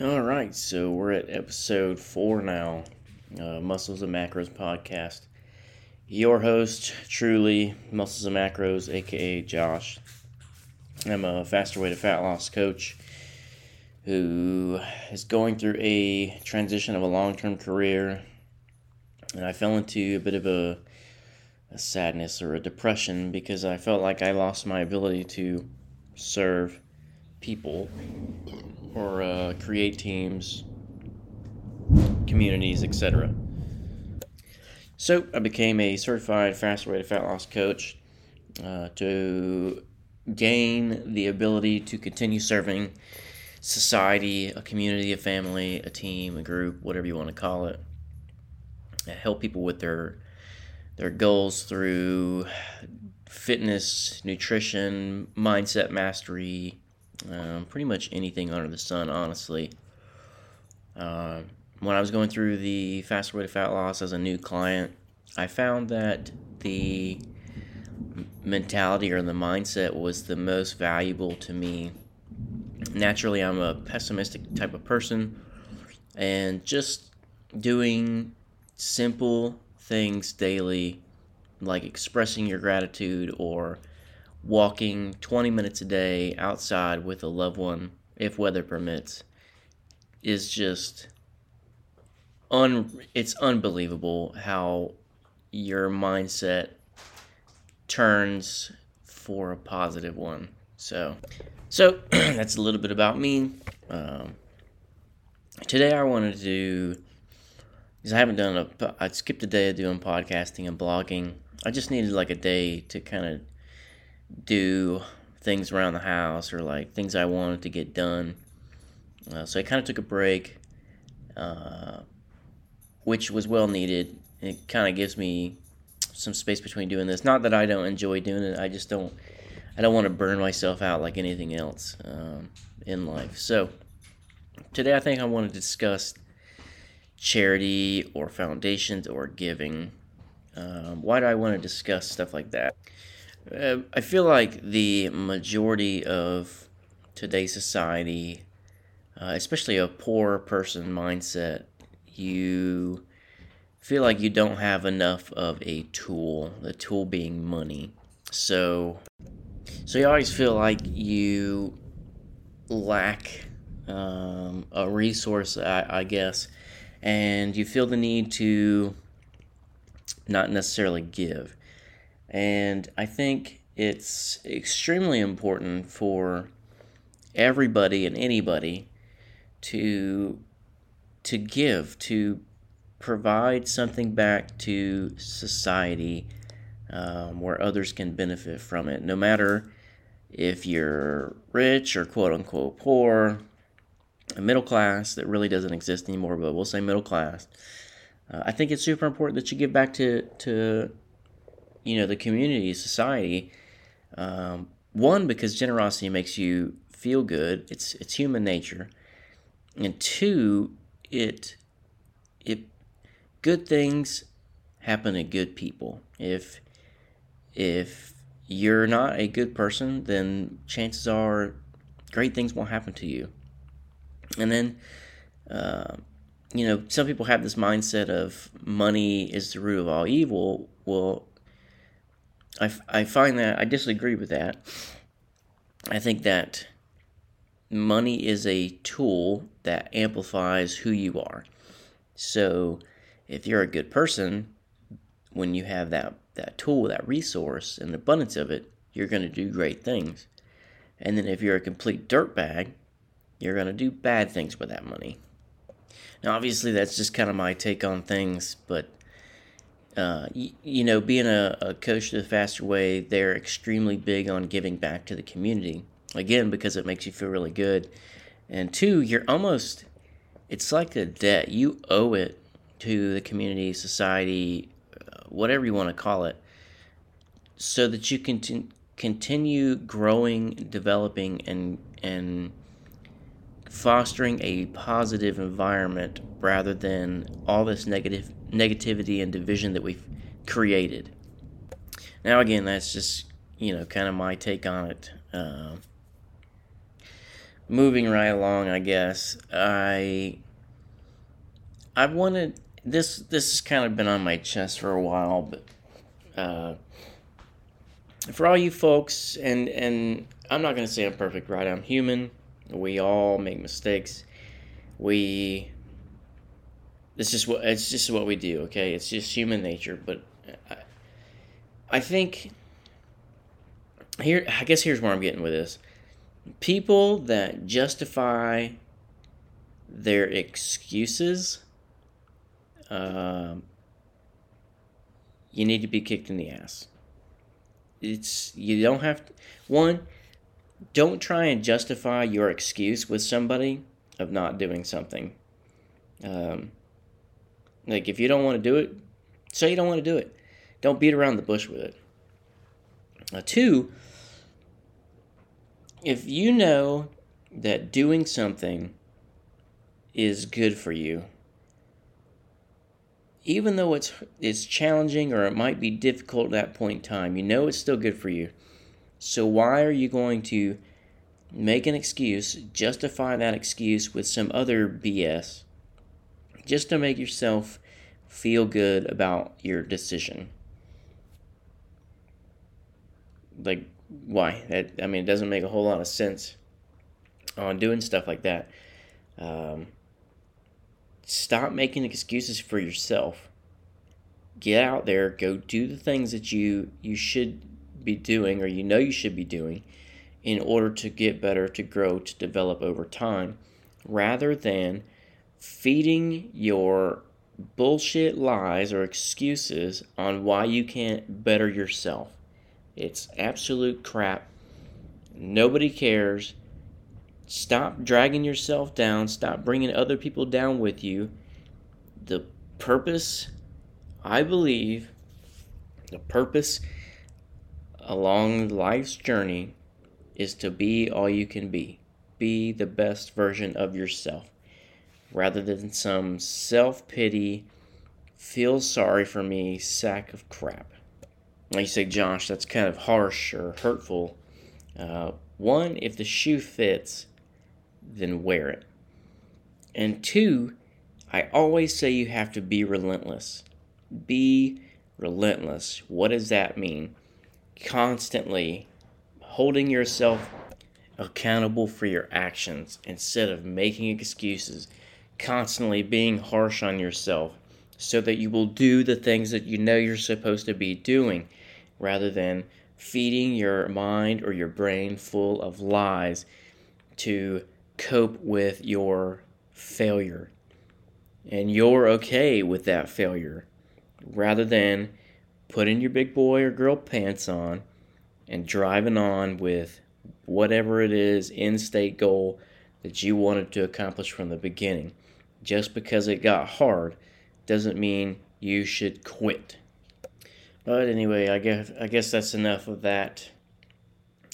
All right, so we're at episode four now, uh, Muscles and Macros podcast. Your host, truly, Muscles and Macros, aka Josh. I'm a faster way to fat loss coach who is going through a transition of a long term career, and I fell into a bit of a, a sadness or a depression because I felt like I lost my ability to serve people or uh, create teams, communities, etc. So I became a certified faster way to fat loss coach uh, to gain the ability to continue serving society, a community, a family, a team, a group, whatever you want to call it. help people with their their goals through fitness, nutrition, mindset mastery, um, pretty much anything under the sun, honestly. Uh, when I was going through the Faster Way to Fat Loss as a new client, I found that the mentality or the mindset was the most valuable to me. Naturally, I'm a pessimistic type of person, and just doing simple things daily, like expressing your gratitude or walking 20 minutes a day outside with a loved one, if weather permits, is just un it's unbelievable how your mindset turns for a positive one. So, so that's a little bit about me. Um, today I wanted to do because I haven't done a I skipped a day of doing podcasting and blogging. I just needed like a day to kind of do things around the house or like things I wanted to get done. Uh, so I kind of took a break, uh, which was well needed. It kind of gives me some space between doing this. Not that I don't enjoy doing it. I just don't. I don't want to burn myself out like anything else um, in life. So today I think I want to discuss charity or foundations or giving. Um, why do I want to discuss stuff like that? Uh, I feel like the majority of today's society, uh, especially a poor person mindset, you feel like you don't have enough of a tool, the tool being money. So, so you always feel like you lack um, a resource, I, I guess, and you feel the need to not necessarily give. And I think it's extremely important for everybody and anybody to to give to provide something back to society um, where others can benefit from it. No matter if you're rich or quote unquote poor a middle class that really doesn't exist anymore but we'll say middle class uh, i think it's super important that you give back to to you know the community, society. Um, one, because generosity makes you feel good. It's it's human nature, and two, it it good things happen to good people. If if you're not a good person, then chances are great things won't happen to you. And then, uh, you know, some people have this mindset of money is the root of all evil. Well, I, I find that I disagree with that. I think that money is a tool that amplifies who you are. So if you're a good person, when you have that, that tool, that resource, and abundance of it, you're going to do great things. And then if you're a complete dirtbag, you're going to do bad things with that money. Now, obviously, that's just kind of my take on things, but uh, you, you, know, being a, a coach the faster way, they're extremely big on giving back to the community. Again, because it makes you feel really good. And two, you're almost, it's like a debt. You owe it to the community, society, uh, whatever you want to call it, so that you can t- continue growing, developing, and, and fostering a positive environment rather than all this negative negativity and division that we've created. Now, again, that's just you know kind of my take on it. Uh, moving right along, I guess I I wanted this. This has kind of been on my chest for a while, but uh, for all you folks, and and I'm not gonna say I'm perfect, right? I'm human. We all make mistakes. We. It's just what it's just what we do. Okay, it's just human nature. But I, I think here, I guess here's where I'm getting with this. People that justify their excuses, um, you need to be kicked in the ass. It's you don't have to, one. Don't try and justify your excuse with somebody of not doing something. Um, like if you don't want to do it, say you don't want to do it. Don't beat around the bush with it. Two, if you know that doing something is good for you, even though it's it's challenging or it might be difficult at that point in time, you know it's still good for you. So why are you going to make an excuse, justify that excuse with some other BS just to make yourself feel good about your decision? Like why? That I mean, it doesn't make a whole lot of sense on doing stuff like that. Um, stop making excuses for yourself. Get out there, go do the things that you you should be doing or you know you should be doing in order to get better, to grow, to develop over time, rather than feeding your bullshit lies or excuses on why you can't better yourself. It's absolute crap. Nobody cares. Stop dragging yourself down. Stop bringing other people down with you. The purpose, I believe, the purpose along life's journey is to be all you can be. Be the best version of yourself rather than some self pity, feel sorry for me sack of crap like you say, Josh, that's kind of harsh or hurtful. Uh, one, if the shoe fits, then wear it. And two, I always say you have to be relentless. Be relentless. What does that mean? Constantly holding yourself accountable for your actions instead of making excuses, constantly being harsh on yourself so that you will do the things that you know you're supposed to be doing rather than feeding your mind or your brain full of lies to cope with your failure. And you're okay with that failure rather than putting your big boy or girl pants on and driving on with whatever it is in state goal that you wanted to accomplish from the beginning. Just because it got hard doesn't mean you should quit. But anyway, I guess I guess that's enough of that.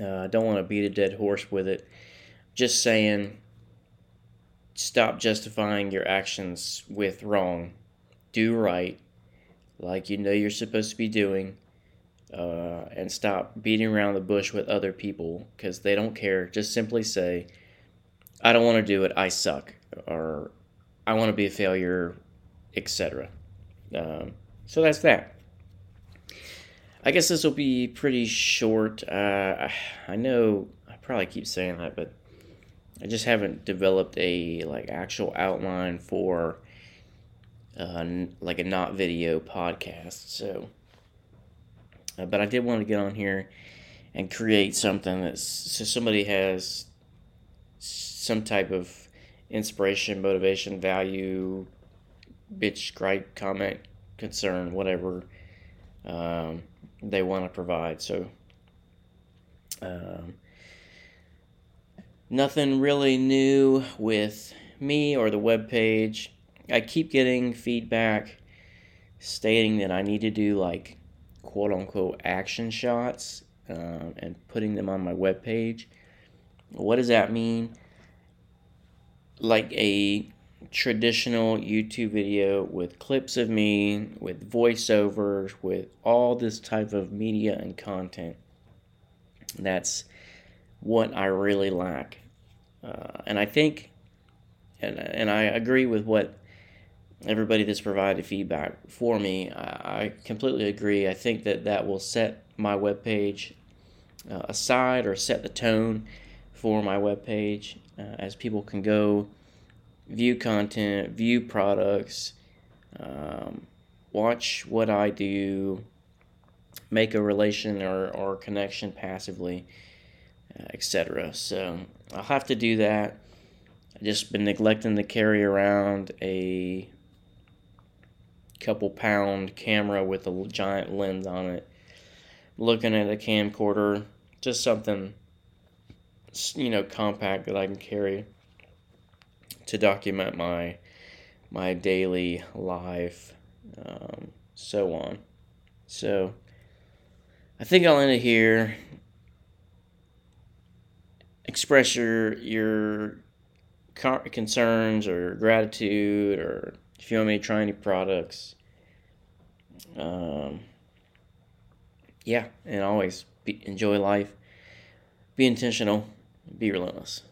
Uh, I don't want to beat a dead horse with it. Just saying, stop justifying your actions with wrong. Do right, like you know you're supposed to be doing, uh, and stop beating around the bush with other people because they don't care. Just simply say, "I don't want to do it. I suck," or "I want to be a failure," etc. Um, so that's that. I guess this will be pretty short. Uh, I know I probably keep saying that, but I just haven't developed a like actual outline for uh, like a not video podcast. So, uh, but I did want to get on here and create something that so somebody has some type of inspiration, motivation, value, bitch, gripe, comment, concern, whatever. Um, they want to provide. So, um, nothing really new with me or the web page. I keep getting feedback stating that I need to do like quote unquote action shots um, and putting them on my web page. What does that mean? Like a traditional YouTube video with clips of me, with voiceovers, with all this type of media and content. That's what I really lack. Uh, and I think, and, and I agree with what everybody that's provided feedback for me. I, I completely agree. I think that that will set my webpage uh, aside or set the tone for my webpage uh, as people can go view content, view products, um, watch what I do, make a relation or, or connection passively, uh, etc. So I'll have to do that. I've just been neglecting to carry around a couple pound camera with a giant lens on it. Looking at a camcorder, just something, you know, compact that I can carry to document my my daily life, um, so on. So I think I'll end it here. Express your your concerns or gratitude, or if you want me to try any products. Um, yeah, and always be, enjoy life. Be intentional. Be relentless.